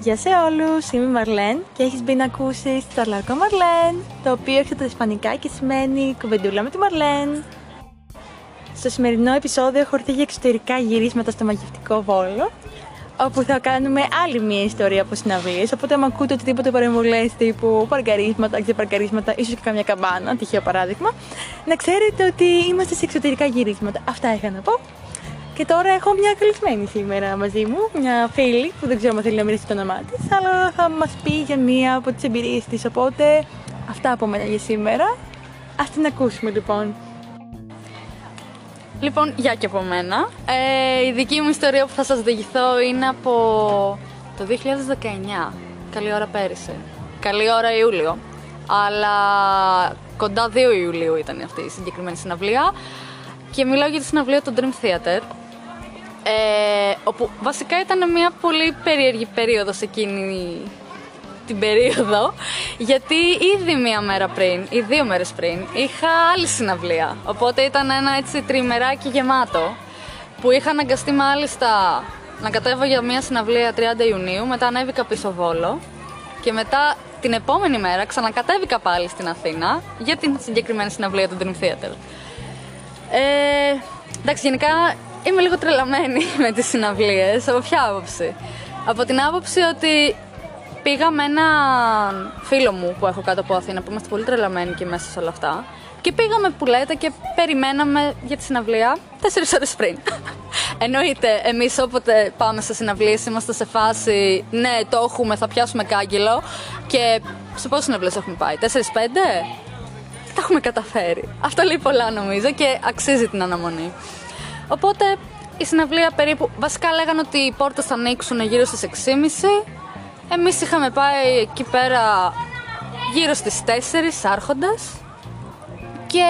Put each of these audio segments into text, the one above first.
Γεια σε όλους, είμαι η Μαρλέν και έχεις μπει να ακούσεις το Αρλαρκό Μαρλέν, το οποίο έρχεται τα ισπανικά και σημαίνει κουβεντούλα με τη Μαρλέν. Στο σημερινό επεισόδιο έχω έρθει για εξωτερικά γυρίσματα στο μαγευτικό Βόλο, όπου θα κάνουμε άλλη μια ιστορία από συναυλίες. Οπότε, αν ακούτε οτιδήποτε παρεμβολές τύπου παρκαρίσματα, ξεπαρκαρίσματα, ίσως και καμιά καμπάνα, τυχαίο παράδειγμα, να ξέρετε ότι είμαστε σε εξωτερικά γυρίσματα. Αυτά είχα να πω. Και τώρα έχω μια καλεσμένη σήμερα μαζί μου, μια φίλη που δεν ξέρω αν θέλει να μοιραστεί το όνομά της, αλλά θα μας πει για μία από τις εμπειρίες της. Οπότε, αυτά από μένα για σήμερα. Α την ακούσουμε λοιπόν. Λοιπόν, για και από μένα. Ε, η δική μου ιστορία που θα σας διηγηθώ είναι από το 2019. Καλή ώρα πέρυσι. Καλή ώρα Ιούλιο. Αλλά κοντά 2 Ιουλίου ήταν αυτή η συγκεκριμένη συναυλία. Και μιλάω για τη συναυλία του Dream Theater. Ε, όπου βασικά ήταν μια πολύ περίεργη περίοδος εκείνη την περίοδο, γιατί ήδη μία μέρα πριν ή δύο μέρες πριν είχα άλλη συναυλία. Οπότε ήταν ένα έτσι τριμεράκι γεμάτο, που είχα αναγκαστεί μάλιστα να κατέβω για μία συναυλία 30 Ιουνίου, μετά ανέβηκα πίσω Βόλο και μετά την επόμενη μέρα ξανακατέβηκα πάλι στην Αθήνα για την συγκεκριμένη συναυλία του Dream Theater. Ε, εντάξει, γενικά είμαι λίγο τρελαμένη με τις συναυλίες. Από ποια άποψη; Από την άποψη ότι πήγα με έναν φίλο μου που έχω κάτω από Αθήνα, που είμαστε πολύ τρελαμένοι και μέσα σε όλα αυτά. Και πήγαμε πουλέτα και περιμέναμε για τη συναυλία τέσσερις ώρες πριν. Εννοείται, εμείς όποτε πάμε σε συναυλίες είμαστε σε φάση ναι, το έχουμε, θα πιάσουμε κάγκελο. Και σε πόσες συναυλίες έχουμε πάει, 4-5? Τα έχουμε καταφέρει. Αυτό λέει πολλά νομίζω και αξίζει την αναμονή. Οπότε η συναυλία περίπου. Βασικά λέγανε ότι οι πόρτες θα ανοίξουν γύρω στις 6.30. Εμείς είχαμε πάει εκεί πέρα γύρω στις 4 άρχοντας και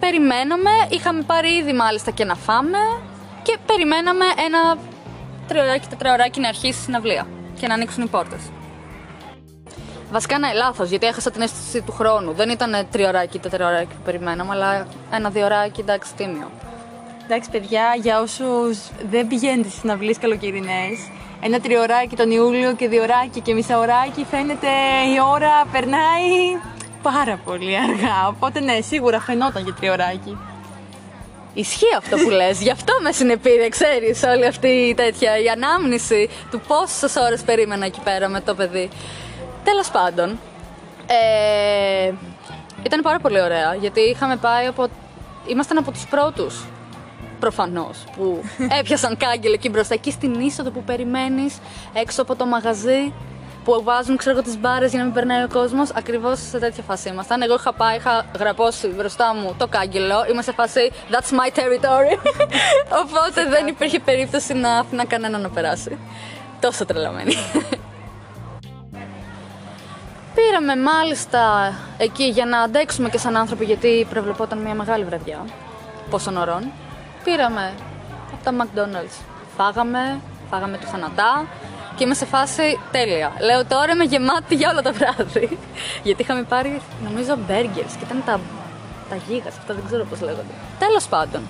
περιμέναμε, είχαμε πάρει ήδη μάλιστα και να φάμε και περιμέναμε ένα τριωράκι, τετραωράκι να αρχίσει η συναυλία και να ανοίξουν οι πόρτες. Βασικά ναι, λάθος, γιατί έχασα την αίσθηση του χρόνου. Δεν ήταν τριωράκι, τετραωράκι που περιμέναμε, αλλά ένα διωράκι, εντάξει, τίμιο. Εντάξει, παιδιά, για όσους δεν πηγαίνετε στις συναυλίες καλοκαιρινές, ένα τριωράκι τον Ιούλιο και διωράκι και μισάωράκι φαίνεται η ώρα περνάει πάρα πολύ αργά. Οπότε ναι, σίγουρα φαινόταν για τριωράκι. Ισχύει αυτό που λες, γι' αυτό με συνεπήρε, ξέρεις, όλη αυτή η τέτοια, η ανάμνηση του πόσες ώρες περίμενα εκεί πέρα με το παιδί. Τέλος πάντων, ε, ήταν πάρα πολύ ωραία, γιατί είχαμε πάει από, ήμασταν από τους πρώτους προφανώς που έπιασαν κάγκελ εκεί μπροστά, εκεί στην είσοδο που περιμένεις, έξω από το μαγαζί που βάζουν ξέρω τις μπάρες για να μην περνάει ο κόσμος. Ακριβώς σε τέτοια φάση ήμασταν. Εγώ είχα πάει, είχα γραπώσει μπροστά μου το κάγκελο. Είμαι σε φάση That's my territory. Οπότε δεν υπήρχε περίπτωση να άφηνα κανένα να περάσει. Τόσο τρελαμένη. Πήραμε μάλιστα εκεί για να αντέξουμε και σαν άνθρωποι γιατί προβλεπόταν μια μεγάλη βραδιά πόσων ωρών πήραμε από τα McDonald's. Φάγαμε, φάγαμε το θανατά και είμαι σε φάση τέλεια. Λέω τώρα είμαι γεμάτη για όλο το βράδυ. Γιατί είχαμε πάρει, νομίζω, burgers και ήταν τα, τα γίγας, αυτά δεν ξέρω πώς λέγονται. Τέλος πάντων.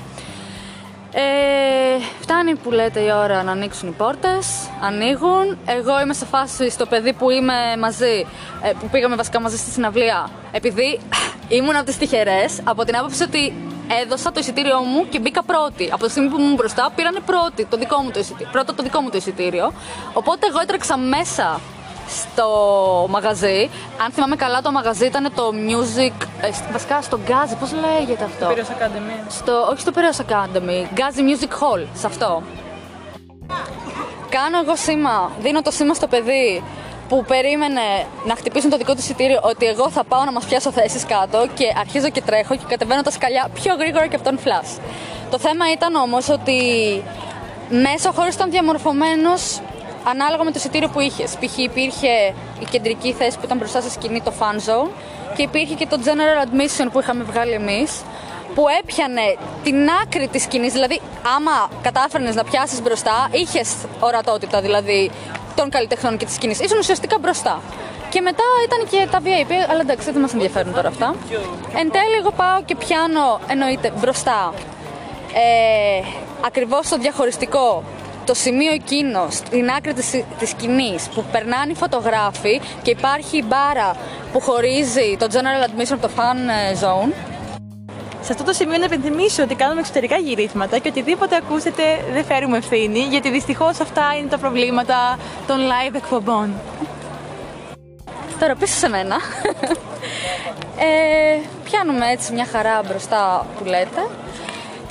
Ε, φτάνει που λέτε η ώρα να ανοίξουν οι πόρτες, ανοίγουν. Εγώ είμαι σε φάση στο παιδί που είμαι μαζί, ε, που πήγαμε βασικά μαζί στη συναυλία, επειδή ήμουν από τις τυχερές, από την άποψη ότι έδωσα το εισιτήριό μου και μπήκα πρώτη. Από τη στιγμή που ήμουν μπροστά, πήρανε πρώτη το δικό μου το εισιτήριο. Πρώτο το δικό μου το εισιτήριο. Οπότε εγώ έτρεξα μέσα στο μαγαζί. Αν θυμάμαι καλά, το μαγαζί ήταν το Music. Ε, βασικά στο Gazi, πώς λέγεται αυτό; Στο Piraeus Academy. Στο, όχι στο Piraeus Academy. Gazi Music Hall, σε αυτό. Κάνω εγώ σήμα, δίνω το σήμα στο παιδί που περίμενε να χτυπήσουν το δικό του εισιτήριο ότι εγώ θα πάω να μας πιάσω θέσεις κάτω και αρχίζω και τρέχω και κατεβαίνω τα σκαλιά πιο γρήγορα και από τον φλα. Το θέμα ήταν όμως ότι μέσα ο χώρος ήταν διαμορφωμένος ανάλογα με το εισιτήριο που είχες. Π.χ. υπήρχε η κεντρική θέση που ήταν μπροστά στη σκηνή, το fan zone, και υπήρχε και το general admission που είχαμε βγάλει εμείς, που έπιανε την άκρη της σκηνής. Δηλαδή, άμα κατάφερνες να πιάσεις μπροστά, είχες ορατότητα. Δηλαδή, των καλλιτεχνών και της σκηνής. Ήσουν ουσιαστικά μπροστά. Και μετά ήταν και τα VIP, αλλά εντάξει, δεν μας ενδιαφέρουν τώρα αυτά. Εν τέλει, εγώ πάω και πιάνω, εννοείται, μπροστά ε, ακριβώς το διαχωριστικό το σημείο εκείνο, στην άκρη της, της σκηνής που περνάνε οι φωτογράφοι και υπάρχει η μπάρα που χωρίζει το General Admission από το Fan ε, Zone. Σε αυτό το σημείο να επενθυμίσω ότι κάνουμε εξωτερικά γυρίσματα και οτιδήποτε ακούσετε δεν φέρουμε ευθύνη, γιατί δυστυχώς αυτά είναι τα προβλήματα των live εκπομπών. Τώρα πίσω σε μένα. ε, πιάνουμε έτσι μια χαρά μπροστά που λέτε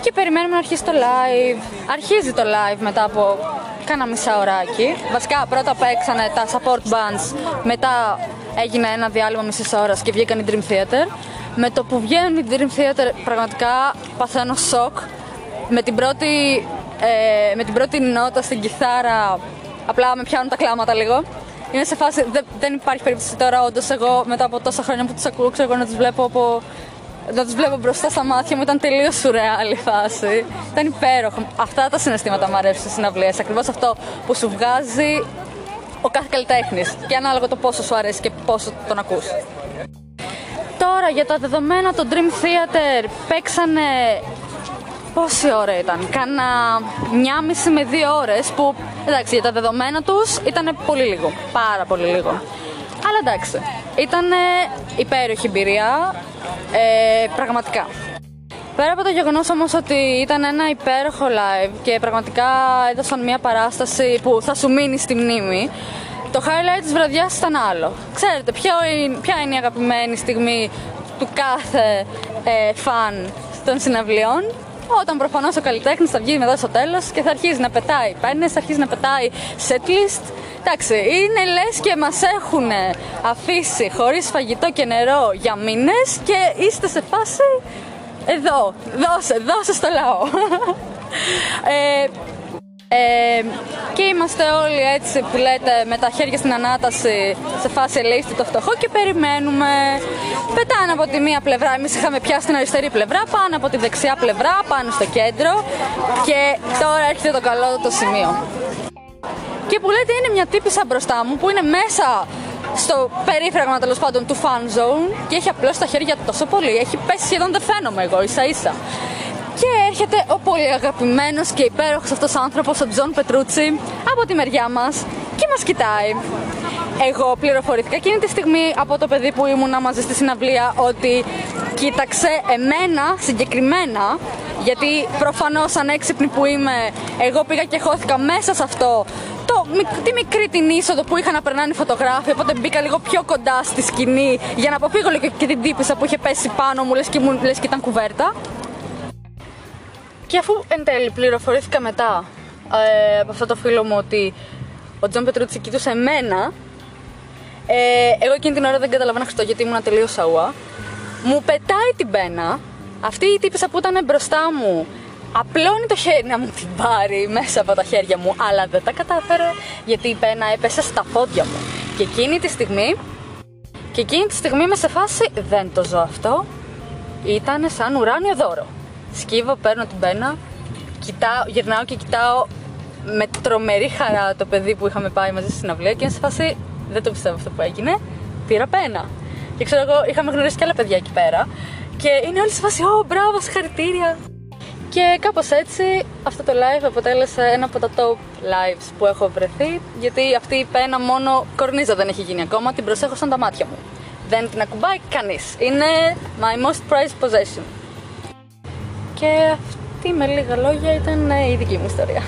και περιμένουμε να αρχίσει το live. Αρχίζει το live μετά από κάνα μισά ωράκι. Βασικά πρώτα παίξανε τα support bands, μετά έγινε ένα διάλειμμα μισής ώρας και βγήκαν οι Dream Theater. Με το που βγαίνουν οι Dream Theater πραγματικά παθαίνω σοκ. Με την πρώτη, ε, με την πρώτη νότα στην κιθάρα απλά με πιάνουν τα κλάματα λίγο. Είναι σε φάση, δεν, δεν υπάρχει περίπτωση τώρα όντως εγώ μετά από τόσα χρόνια που τους ακούω, ξέρω να τους βλέπω από να τους βλέπω μπροστά στα μάτια μου ήταν τελείως σουρεάλ η φάση. Ήταν υπέροχο. Αυτά τα συναισθήματα μου αρέσουν στις συναυλίες. Ακριβώς αυτό που σου βγάζει ο κάθε καλλιτέχνης. Και ανάλογα το πόσο σου αρέσει και πόσο τον ακούς. Τώρα για τα δεδομένα το Dream Theater παίξανε Πόση ώρα ήταν, κάνα μια μισή με δύο ώρες που εντάξει για τα δεδομένα τους ήταν πολύ λίγο, πάρα πολύ λίγο. Αλλά εντάξει, ήταν υπέροχη εμπειρία, ε, πραγματικά. Πέρα από το γεγονός όμως ότι ήταν ένα υπέροχο live και πραγματικά έδωσαν μια παράσταση που θα σου μείνει στη μνήμη, το highlight της βραδιάς ήταν άλλο. Ξέρετε, ποια είναι η αγαπημένη στιγμή του κάθε ε, φαν των συναυλιών, όταν προφανώς ο καλλιτέχνης θα βγει μετά στο τέλος και θα αρχίσει να πετάει πέντε, θα αρχίσει να πετάει setlist. Εντάξει, είναι λες και μας έχουν αφήσει χωρίς φαγητό και νερό για μήνες και είστε σε φάση. Εδώ, δώσε, δώσε στο λαό. ε, ε, και είμαστε όλοι έτσι που λέτε με τα χέρια στην ανάταση σε φάση ελεήστε το φτωχό και περιμένουμε. Πετάνε από τη μία πλευρά, εμείς είχαμε πιάσει την αριστερή πλευρά, πάνω από τη δεξιά πλευρά, πάνω στο κέντρο και τώρα έρχεται το καλό το σημείο. Και που λέτε είναι μια τύπισσα μπροστά μου που είναι μέσα στο περίφραγμα τέλος πάντων του fan zone και έχει απλώσει τα χέρια τόσο πολύ. Έχει πέσει σχεδόν δεν φαίνομαι εγώ ίσα ίσα. Και έρχεται ο πολύ αγαπημένος και υπέροχος αυτός άνθρωπος, ο Τζον Πετρούτσι, από τη μεριά μας και μας κοιτάει. Εγώ πληροφορήθηκα εκείνη τη στιγμή από το παιδί που ήμουνα μαζί στη συναυλία ότι κοίταξε εμένα συγκεκριμένα γιατί προφανώς ανέξυπνη που είμαι εγώ πήγα και χώθηκα μέσα σε αυτό το, τη μικρή την είσοδο που είχα να περνάνε οι φωτογράφοι οπότε μπήκα λίγο πιο κοντά στη σκηνή για να αποφύγω λίγο και την τύπησα που είχε πέσει πάνω μου λες και, μου, λες και ήταν κουβέρτα και αφού εν τέλει πληροφορήθηκα μετά ε, από αυτό το φίλο μου ότι ο Τζον Πετρούτσι κοιτούσε εμένα, ε, εγώ εκείνη την ώρα δεν καταλάβαινα Χριστό γιατί ήμουν τελείω σαούα. Μου πετάει την πένα, αυτή η τύπισσα που ήταν μπροστά μου απλώνει το χέρι να μου την πάρει μέσα από τα χέρια μου, αλλά δεν τα κατάφερε γιατί η πένα έπεσε στα πόδια μου. Και εκείνη τη στιγμή, και εκείνη τη στιγμή είμαι σε φάση δεν το ζω αυτό, ήταν σαν ουράνιο δώρο σκύβω, παίρνω την πένα, κοιτάω, γυρνάω και κοιτάω με τρομερή χαρά το παιδί που είχαμε πάει μαζί στην αυλία και είναι σε φάση δεν το πιστεύω αυτό που έγινε. Πήρα πένα. Και ξέρω εγώ, είχαμε γνωρίσει και άλλα παιδιά εκεί πέρα. Και είναι όλοι σε φάση, Ω, μπράβο, συγχαρητήρια. Και κάπως έτσι αυτό το live αποτέλεσε ένα από τα top lives που έχω βρεθεί. Γιατί αυτή η πένα μόνο κορνίζα δεν έχει γίνει ακόμα. Την προσέχω σαν τα μάτια μου. Δεν την ακουμπάει κανείς. Είναι my most prized possession. Και αυτή με λίγα λόγια ήταν ε, η δική μου ιστορία.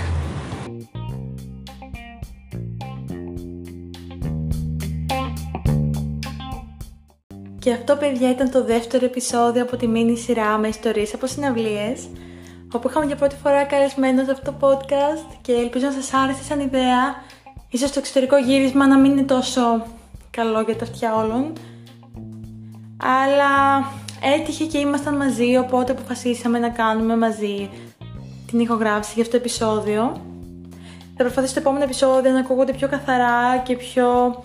Και αυτό παιδιά ήταν το δεύτερο επεισόδιο από τη μίνι σειρά με ιστορίες από συναυλίες όπου είχαμε για πρώτη φορά καλεσμένο σε αυτό το podcast και ελπίζω να σας άρεσε σαν ιδέα ίσως το εξωτερικό γύρισμα να μην είναι τόσο καλό για τα αυτιά όλων αλλά έτυχε και ήμασταν μαζί, οπότε αποφασίσαμε να κάνουμε μαζί την ηχογράφηση για αυτό το επεισόδιο. Θα προσπαθήσω στο επόμενο επεισόδιο να ακούγονται πιο καθαρά και πιο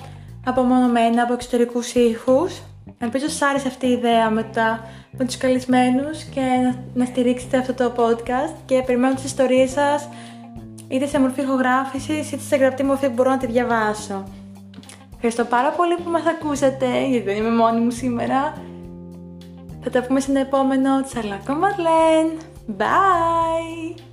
απομονωμένα από εξωτερικούς ήχους. Ελπίζω σας άρεσε αυτή η ιδέα με, τα, με τους καλεσμένους και να, να στηρίξετε αυτό το podcast και περιμένω τις ιστορίες σας είτε σε μορφή ηχογράφησης είτε σε γραπτή μορφή που μπορώ να τη διαβάσω. Ευχαριστώ πάρα πολύ που μας ακούσατε, γιατί δεν είμαι μόνη μου σήμερα. Θα τα πούμε στην επόμενο Τσαλάκο Μαρλέν. Bye!